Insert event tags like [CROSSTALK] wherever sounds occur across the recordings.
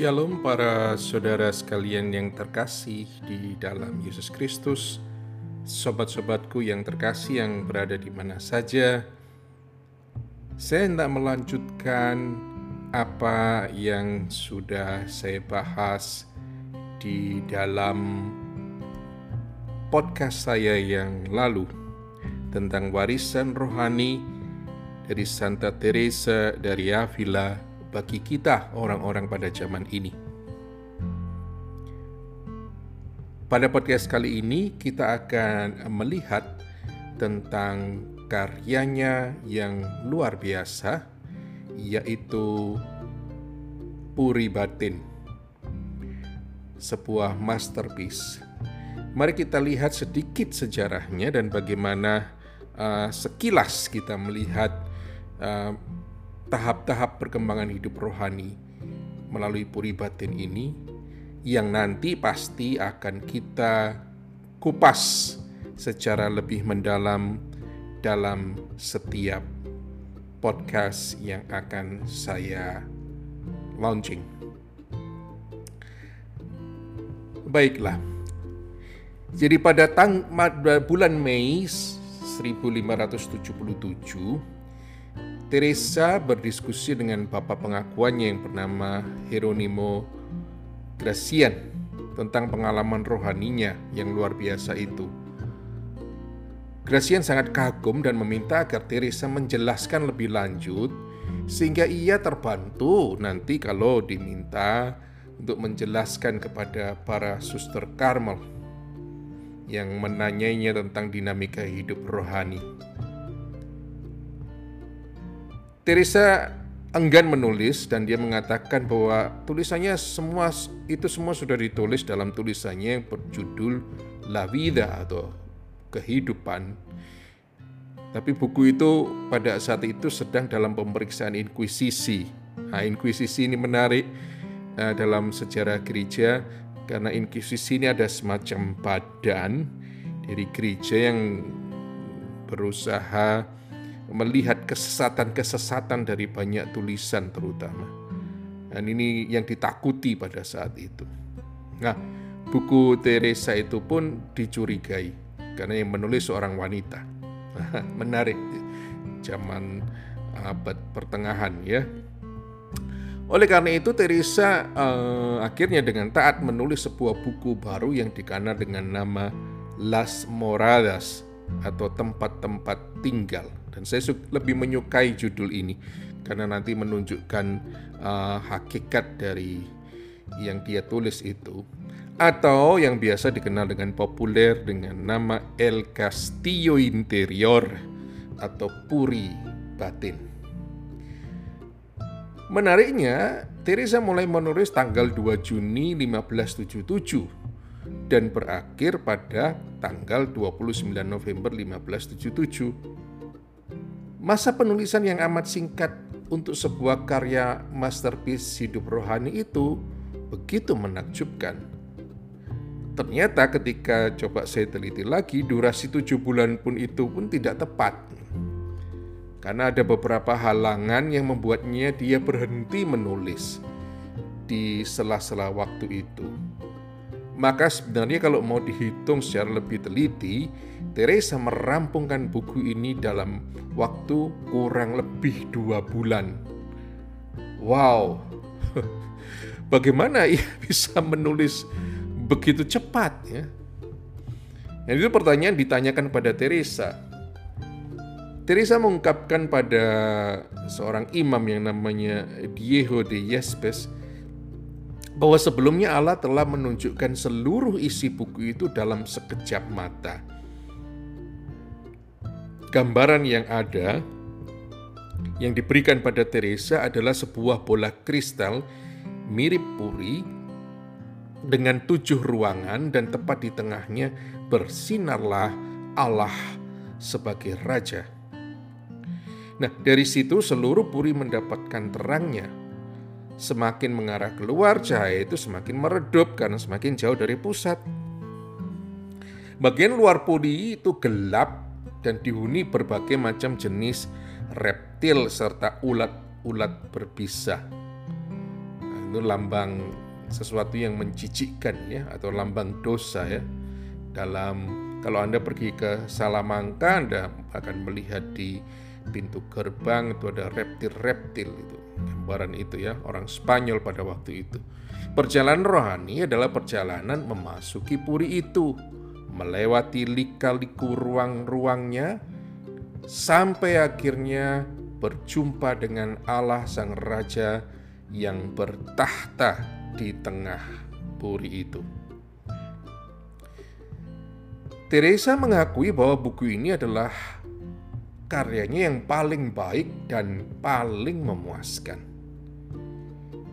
Shalom para saudara sekalian yang terkasih di dalam Yesus Kristus Sobat-sobatku yang terkasih yang berada di mana saja. Saya hendak melanjutkan apa yang sudah saya bahas di dalam podcast saya yang lalu Tentang warisan rohani dari Santa Teresa dari Avila bagi kita orang-orang pada zaman ini. Pada podcast kali ini kita akan melihat tentang karyanya yang luar biasa yaitu Puri Batin. Sebuah masterpiece. Mari kita lihat sedikit sejarahnya dan bagaimana uh, sekilas kita melihat uh, tahap-tahap perkembangan hidup rohani melalui puri batin ini yang nanti pasti akan kita kupas secara lebih mendalam dalam setiap podcast yang akan saya launching. Baiklah. Jadi pada tang bulan Mei 1577 Teresa berdiskusi dengan bapak pengakuannya yang bernama Hieronimo Gracian tentang pengalaman rohaninya yang luar biasa itu. Gracian sangat kagum dan meminta agar Teresa menjelaskan lebih lanjut sehingga ia terbantu nanti kalau diminta untuk menjelaskan kepada para suster Karmel yang menanyainya tentang dinamika hidup rohani. Teresa enggan menulis dan dia mengatakan bahwa tulisannya semua itu semua sudah ditulis dalam tulisannya yang berjudul La Vida atau kehidupan. Tapi buku itu pada saat itu sedang dalam pemeriksaan inkuisisi. Nah, inkuisisi ini menarik uh, dalam sejarah gereja karena inkuisisi ini ada semacam badan dari gereja yang berusaha melihat kesesatan-kesesatan dari banyak tulisan terutama. Dan ini yang ditakuti pada saat itu. Nah, buku Teresa itu pun dicurigai karena yang menulis seorang wanita. [LAUGHS] Menarik zaman abad pertengahan ya. Oleh karena itu Teresa uh, akhirnya dengan taat menulis sebuah buku baru yang dikenal dengan nama Las Moradas atau tempat-tempat tinggal dan saya lebih menyukai judul ini karena nanti menunjukkan uh, hakikat dari yang dia tulis itu atau yang biasa dikenal dengan populer dengan nama El Castillo Interior atau Puri Batin. Menariknya, Teresa mulai menulis tanggal 2 Juni 1577 dan berakhir pada tanggal 29 November 1577 Masa penulisan yang amat singkat untuk sebuah karya masterpiece hidup rohani itu begitu menakjubkan. Ternyata ketika coba saya teliti lagi, durasi tujuh bulan pun itu pun tidak tepat. Karena ada beberapa halangan yang membuatnya dia berhenti menulis di sela-sela waktu itu. Maka sebenarnya kalau mau dihitung secara lebih teliti, Teresa merampungkan buku ini dalam waktu kurang lebih dua bulan. Wow, [LAUGHS] bagaimana ia [LAUGHS] bisa menulis begitu cepat ya? Dan itu pertanyaan ditanyakan pada Teresa. Teresa mengungkapkan pada seorang imam yang namanya Diego de Yespes bahwa sebelumnya Allah telah menunjukkan seluruh isi buku itu dalam sekejap mata. Gambaran yang ada yang diberikan pada Teresa adalah sebuah bola kristal mirip puri dengan tujuh ruangan dan tepat di tengahnya bersinarlah Allah sebagai raja. Nah, dari situ seluruh puri mendapatkan terangnya semakin mengarah keluar, cahaya itu semakin meredup karena semakin jauh dari pusat. Bagian luar puri itu gelap dan dihuni berbagai macam jenis reptil serta ulat-ulat berbisa. itu lambang sesuatu yang mencicikkan ya atau lambang dosa ya dalam kalau Anda pergi ke Salamangka Anda akan melihat di pintu gerbang itu ada reptil-reptil itu gambaran itu ya orang Spanyol pada waktu itu perjalanan rohani adalah perjalanan memasuki puri itu melewati lika-liku ruang-ruangnya sampai akhirnya berjumpa dengan Allah Sang Raja yang bertahta di tengah puri itu. Teresa mengakui bahwa buku ini adalah karyanya yang paling baik dan paling memuaskan.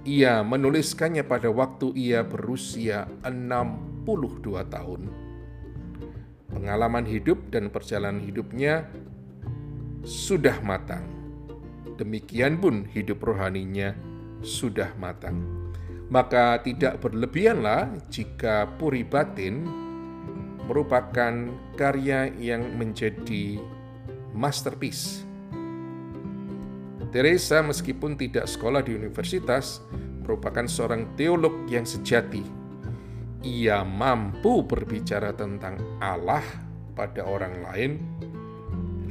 Ia menuliskannya pada waktu ia berusia 62 tahun. Pengalaman hidup dan perjalanan hidupnya sudah matang. Demikian pun hidup rohaninya sudah matang. Maka tidak berlebihanlah jika puri batin merupakan karya yang menjadi masterpiece. Teresa meskipun tidak sekolah di universitas merupakan seorang teolog yang sejati. Ia mampu berbicara tentang Allah pada orang lain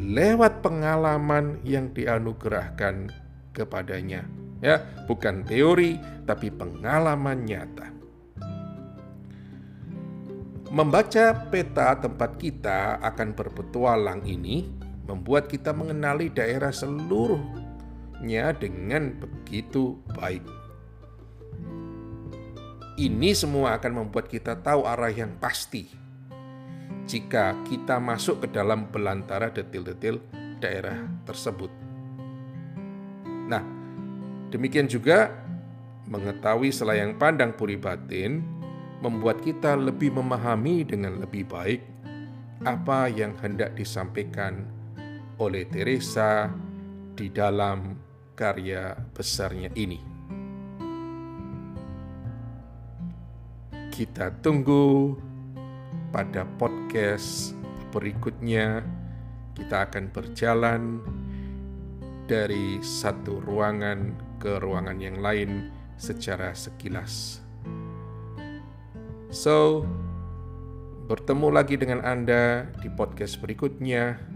lewat pengalaman yang dianugerahkan kepadanya ya bukan teori tapi pengalaman nyata membaca peta tempat kita akan berpetualang ini membuat kita mengenali daerah seluruhnya dengan begitu baik ini semua akan membuat kita tahu arah yang pasti jika kita masuk ke dalam belantara detil-detil daerah tersebut. Nah, Demikian juga mengetahui selayang pandang puri batin membuat kita lebih memahami dengan lebih baik apa yang hendak disampaikan oleh Teresa di dalam karya besarnya ini. Kita tunggu pada podcast berikutnya. Kita akan berjalan dari satu ruangan ke ruangan yang lain secara sekilas. So, bertemu lagi dengan Anda di podcast berikutnya.